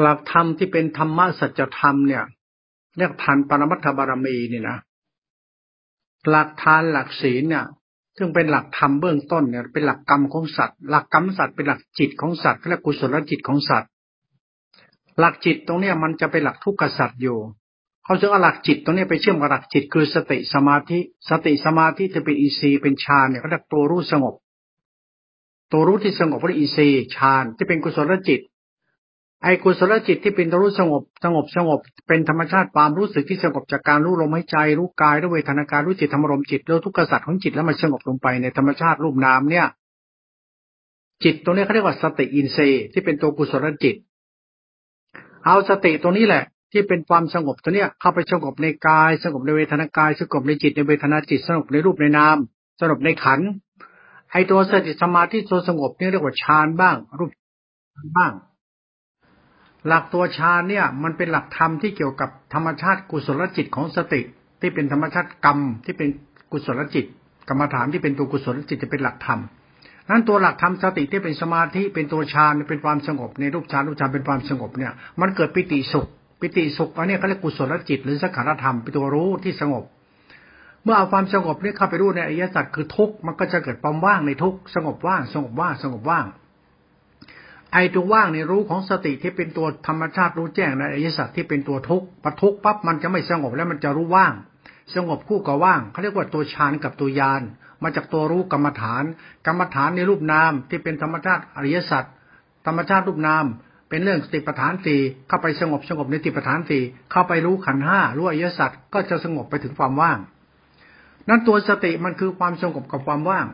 หลักธรรมที่เป็นธรรมะสัจธรรมเนี่ยเรียกทานปรมัตถบารมีนี่นะหลักทานหลักศีลเนี่ยซึ่งเป็นหลักธรรมเบื้องต้นเนี่ยเป็นหลักกรรมของสัตว์ หลักกรรมสัตว์เป็นหลักจิตของสัตว์และกุศลจิตของสัตว์ หลักจิตตรงเนี้ยมันจะเป็นหลักทุกข์สัตว์อยู่เขาจะเอาหลักจิตตรงนี้ไปเชื่อมกับหลักจิตคือสติสมาธิ สติสมาธิจะเป็นอีซีเป็นฌานเนี่ยเขาเรียกตัวรู้สงบ ตัวรู้ที่สงบเรียกอีซีฌานที่เป็นกุศลจิต ไอ้กุศลจิตที่เป็นตัวรู้สงบสงบสงบ เป็นธรรมชาติความรู้สึกที่สงบจากการรู้ลมหายใจรู้กายรู้เวทนาการรู้จิตธรรมรมจิตรู้ทุกขสัตว์ของจิตแล้วมันสงบลงไปในธรรมชาติรูปนามเนี่ย จิตตรงนี้เขาเรียกว่าสติอินทรีย์ที่เป็นตัวกุศลจิต เอาสติตัวนี้แหละที่เป็นความสงบตัวเนี้ยเข้าไปสงบในกาย สงบในเวทนากาย สงบในจิตในเวทนาจิต สงบในรูปในนาม สงบในขัน ไอ้ตัวสติสมาธิตัวสงบนี่เรียกว่าฌานบ้าง รูปบ้าง หลักตัวฌานเนี่ย มันเป็นหลักธรรมที่เกี่ยวกับธรรมชาติกุศลจิตของสติ ที่เป็นธรรมชาติกรรมที่เป็นกุศลจิต กรรมฐานที่เป็นตัวกุศลจิตจะเป็นหลักธรรมนั้นตัวหลักธรรมสติที่เป็นสมาธิเป็นตัวฌานเป็นความสงบ ในรูปฌานรูปฌานเป็นความสงบเนี่ย มันเกิดปิติสุข ปิติสุขอันนี้เขาเรียกกุศลจิต หรือสังขารธรรมเป็นตัวรู้ที่สงบ เมื่อเอาความสงบนี้เข้าไปรู้ในอริยสัจคือทุกมันก็จะเกิดความว่างในทุกสงบว่างสงบว่างสงบว่าง ไอ้ตัวว่างในรู้ของสติที่เป็นตัวธรรมชาติรู้แจ้งในอริยสัจที่เป็นตัวทุกปทุกปั๊บมันจะไม่สงบแล้วมันจะรู้ว่าง สงบคู่กับว่างเขาเรียกว่าตัวฌานกับตัวยานมาจากตัวรู้กรรมฐาน กรรมฐานในรูปนามที่เป็นธรรมชาติอริยสัจธรรมชาติรูปนามเป็นเรื่องสติปัฏฐานสี่เข้าไปสงบสงบในสติปัฏฐานสี่เข้าไปรู้ขันห้ารู้อริยสัจก็จะสงบไปถึงความว่าง นั้นตัวสติมันคือความสงบกับความว่าง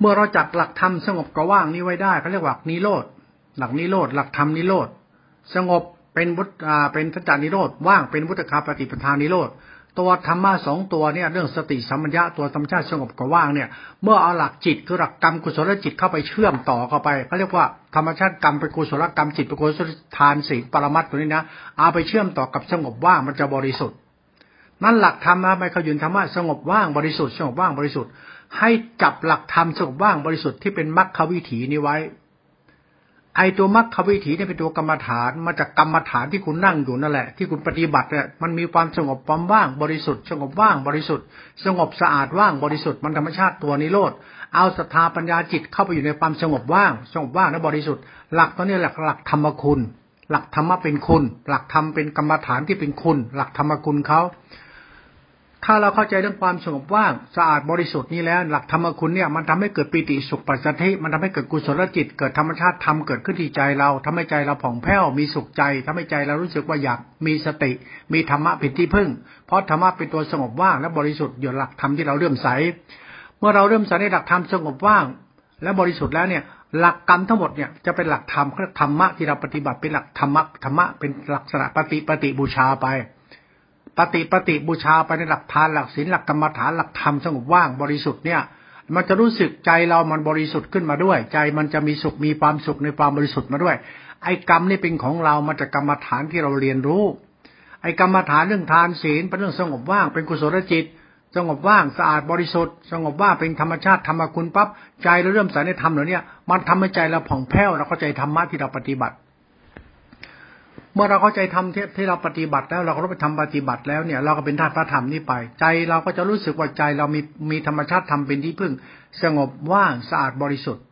เมื่อเราจับหลักธรรมสงบกระว่างนี้ไว้ได้เขาเรียกว่านิโรธ หลักนิโรธ หลักธรรมนิโรธ สงบเป็นวุฒาเป็นทัจจานิโรธ ว่างเป็นวุฒคาปฏิปทานิโรธ ตัวธรรมะสองตัวเนี่ยเรื่องสติสัมปัญญะตัวธรรมชาติสงบกระว่างเนี่ย เมื่อเอาหลักจิตคือหลักกรรมกุศลจิตเข้าไปเชื่อมต่อเข้าไปเขาเรียกว่าธรรมชาติกรรมเป็นกุศลกรรมจิตเป็นกุศลทานสีปรมัตตัวนี้นะเอาไปเชื่อมต่อกับสงบว่างมันจะบริสุทธิ์ นั่นหลักธรรมนะไม่ขยุนธรรมะสงบว่างบริสุทธิ์สงบว่างบริสุทธิ์ ให้จับหลักธรรมสงบว่างบริสุทธิ์ที่เป็นมรรควิถีนี้ไว้ ไอตัวมรรควิถีนี่เป็นตัวกรรมฐานมาจากกรรมฐานที่คุณนั่งอยู่นั่นแหละ ที่คุณปฏิบัติเนี่ยมันมีความสงบความว่างบริสุทธิ์ สงบว่างบริสุทธิ์ สงบสะอาดว่างบริสุทธิ์มันธรรมชาติตัวนิโรธเอาศรัทธาปัญญาจิตเข้าไปอยู่ในความสงบว่าง สงบว่างและบริสุทธิ์ หลักตัวนี้หลักหลักธรรมคุณหลักธรรมะเป็นคุณ หลักธรรมเป็นกรรมฐานที่เป็นคุณ หลักธรรมคุณเขา ถ้าเราเข้าใจเรื่องความสงบว่างสะอาดบริสุทธิ์นี้แล้ว หลักธรรมคุณเนี่ยมันทำให้เกิดปีติสุขปัสสติมันทำให้เกิดกุศลจิต เกิดธรรมชาติธรรมเกิดขึ้นที่ใจเราทำให้ใจเราผ่องแผ้วมีสุขใจทำให้ใจเรารู้สึกว่าอยากมีสติ มีธรรมะเป็นที่พึ่ง เพราะธรรมะเป็นตัวสงบว่างและบริสุทธิ์อยู่หลักธรรมที่เราเริ่มใสเมื่อเราเริ่มใสในหลักธรรมสงบว่าง และบริสุทธิ์แล้วเนี่ยหลักกรรมทั้งหมดเนี่ยจะเป็นหลักธรรมธรรมะที่เราปฏิบัติเป็นหลักธรรมะธรรมะเป็นลักษณะปฏิปฏิบูชาไป ปฏิปฏิบูชาไปในหลักทานหลักศีลหลักกรรมฐานหลักธรรมสงบว่างบริสุทธิ์เนี่ย มันจะรู้สึกใจเรามันบริสุทธิ์ขึ้นมาด้วย ใจมันจะมีสุขมีความสุขในความบริสุทธิ์มาด้วย ไอ้กรรมนี่เป็นของเรามาจากกรรมฐานที่เราเรียนรู้ ไอ้กรรมฐานเรื่องทานศีลเป็นเรื่องสงบว่างเป็นกุศลจิต สงบว่างสะอาดบริสุทธิ์ สงบว่างเป็นธรรมชาติธรรมคุณปั๊บใจเราเริ่มใส่ในธรรมเหล่านี้มันทำให้ใจเราผ่องแผ้วเราเข้าใจธรรมะที่เราปฏิบัติ เมื่อเราเข้าใจทำที่ที่เราปฏิบัติแล้วเราก็ไปทำปฏิบัติแล้วเนี่ย เราก็เป็นธาตุพระธรรมนี่ไป ใจเราก็จะรู้สึกว่าใจเรามีมีธรรมชาติธรรมเป็นที่พึ่ง สงบว่างสะอาดบริสุทธิ์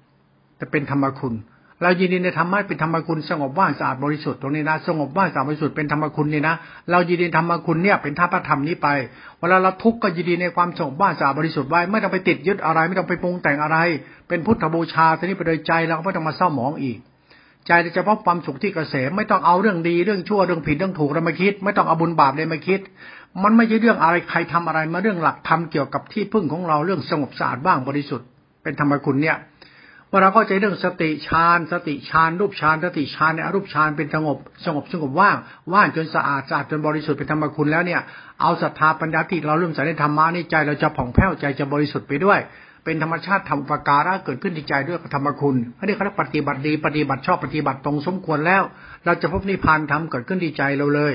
จะเป็นธรรมคุณ เรายินดีในธรรมะเป็นธรรมคุณ สงบว่างสะอาดบริสุทธิ์ตรงนี้นะสงบว่างสะอาดบริสุทธิ์เป็นธรรมคุณนี่นะเรายินดีธรรมคุณเนี่ยเป็นธาตุพระธรรมนี้ไปเวลาเราทุกข์ก็ยินดีในความสงบว่างสะอาดบริสุทธิ์ไว้ไม่ต้องไปติดยึดอะไร ไม่ต้องไปปรุงแต่งอะไร เป็นพุทธบูชาทีนี้ไปโดยใจเราก็ไม่ต้องมาเศร้าหมองอีก ใจจะพบความสุขที่เกษมไม่ต้องเอาเรื่องดีเรื่องชั่วเรื่องผิดเรื่องถูกเรามาคิด ไม่ต้องเอาบุญบาปเลยมาคิด มันไม่ใช่เรื่องอะไรใครทำอะไรมาเรื่องหลักธรรมเกี่ยวกับที่พึ่งของเราเรื่องสงบสะอาดบ้างบริสุทธิ์เป็นธรรมคุณเนี่ยเมื่อเราเข้าใจเรื่องสติฌานสติฌานรูปฌานสติฌานในอรูปฌานเป็นสงบสงบสงบว่างว่างจนสะอาดสะอาดจนบริสุทธิ์เป็นธรรมคุณแล้วเนี่ยเอาศรัทธาปัญญาที่เราเริ่มใส่ในธรรมะนี่ใจเราจะผ่องแผ้วใจจะบริสุทธิ์ไปด้วย เป็นธรรมชาติทำปการะเกิดขึ้นในใจด้วยธรรมคุณอันนี้เขาเรียกปฏิบัติดีปฏิบัติชอบปฏิบัติตรงสมควรแล้ว เราจะพบนิพพานธรรมเกิดขึ้นในใจเราเลย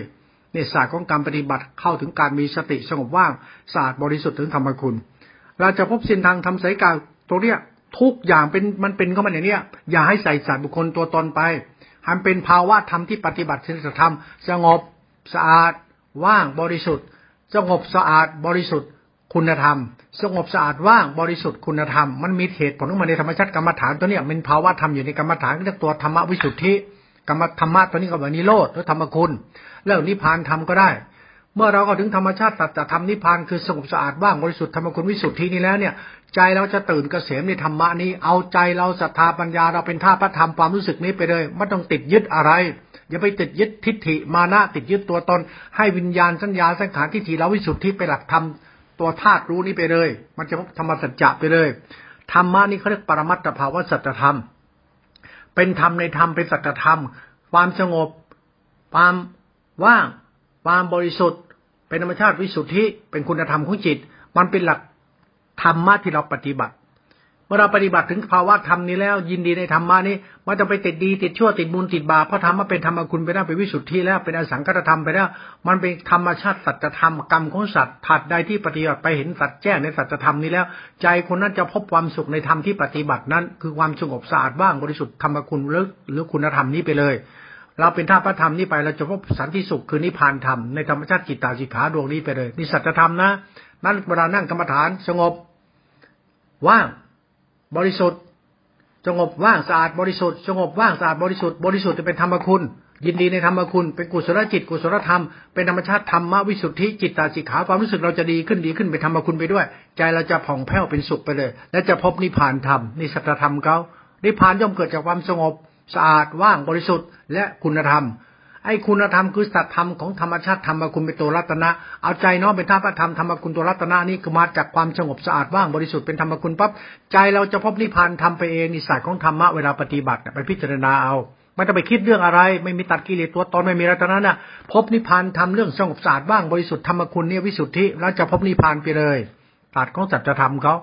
ในศาสตร์ของการปฏิบัติเข้าถึงการมีสติสงบว่างศาสตร์บริสุทธิ์ถึงธรรมคุณ เราจะพบสินทางทำสายกาตรงเนี้ยทุกอย่างเป็นมันเป็นก็มันอย่างเนี้ยอย่าให้ใส่สัตว์บุคคลตัวตนไปให้มันเป็นภาวะธรรมที่ปฏิบัติศีลธรรมสงบสะอาด ว่างบริสุทธิ์ สงบสะอาดบริสุทธิ์ คุณธรรม สงบสะอาดว่างบริสุทธิ์คุณธรรมมันมีเหตุผลของมันในธรรมชาติกรรมฐานตัวเนี้ยเป็นภาวะธรรมอยู่ในกรรมฐานเรียกตัวธรรมวิสุทธิกรรมธรรมะตัวนี้ก็แบบนิโรธหรือธรรมคุณเรื่องนิพพานธรรมก็ได้ เมื่อเราก็ถึงธรรมชาติสัจธรรมนิพพานคือสงบสะอาดว่างบริสุทธิ์ธรรมคุณวิสุทธินี้แล้วเนี่ย ใจเราจะตื่นเกษมในธรรมะนี้ เอาใจเราศรัทธาปัญญาเราเป็นท่าพระธรรมความรู้สึกนี้ไปเลยไม่ต้องติดยึดอะไรอย่าไปติดยึดทิฏฐิมานะติดยึดตัวตน ให้วิญญาณสัญญาสังขารทิฏฐิเราวิสุทธิไปหลักธรรม ตัวธาตุรู้นี้ไปเลย มันจะพบธรรมสัจจะไปเลยธรรมะนี้เขาเรียกปรมัตถภาวะสัจธรรม เป็นธรรมในธรรมเป็นสัจธรรม ความสงบ ความว่าง ความบริสุทธิ์ เป็นธรรมชาติวิสุทธิ เป็นคุณธรรมของจิต มันเป็นหลักธรรมะที่เราปฏิบัติ เมื่อเราปฏิบัติถึงภาวะธรรมนี้แล้ว ยินดีในธรรมะนี้ม่ต้องไปติดดีติดชั่วติดบุญติดบาปเพราะธรรมะเป็นธรรมคุณไปแล้วเป็นวิสุทธิแล้วเป็นอสังกัตธรรมไปแล้ว มันเป็นธรรมชาติสัจธรรมกรรมของสัตว์ถัดใดที่ปฏิบัติไปเห็นสัจแจ้งในสัจธรรมนี้แล้ว ใจคนนั้นจะพบความสุขในธรรมที่ปฏิบัตินั้น คือความสงบสะอาดว่างบริสุทธิ์ธรรมคุณหรือหรือคุณธรรมนี้ไปเลย เราเป็นท่าพระธรรมนี้ไปเราจะพบสันติสุขคือนิพพานธรรมในธรรมชาติจิตตาสิขาดวงนี้ไปเลยนี่สัจธรรมนะ นั้นเวลานั่งกรรมฐานสงบว่าง บริสุทธิ์ สงบว่างสะอาดบริสุทธิ์สงบว่างสะอาดบริสุทธิ์บริสุทธิ์จะเป็นธรรมคุณ ยินดีในธรรมคุณ เป็นกุศลจิต กุศลธรรม เป็นธรรมชาติธรรมวิสุทธิจิตตาสิกขาความรู้สึกเราจะดีขึ้นดีขึ้นไปธรรมคุณไปด้วย ใจเราจะผ่องแผ้วเป็นสุขไปเลย และจะพบนิพพานธรรมนี่สัจธรรมเขานิพพานย่อมเกิดจากความสงบ สะอาดว่างบริสุทธิ์ และคุณธรรม ไอ้คุณธรรมคือสัตธรรมของธรรมชาติธรรมคุณเป็นตัวรัตนะ เอาใจน้อมเป็นท่าพระธรรมธรรมคุณตัวรัตนะนี่คือมาจากความสงบสะอาดว่างบริสุทธิ์เป็นธรรมคุณปั๊บใจเราจะพบนิพพานทำไปเองนิสัยของธรรมะเวลาปฏิบัติไปพิจารณาเอาไม่ต้องไปคิดเรื่องอะไร ไม่มีตัดกิเลสตัวตนไม่มีรัตนะน่ะพบนิพพานทำเรื่องสงบสะอาดว่างบริสุทธิ์ธรรมคุณเนี่ยวิสุทธิ แล้วจะพบนิพพานไปเลยตัดของสัจธรรมเขา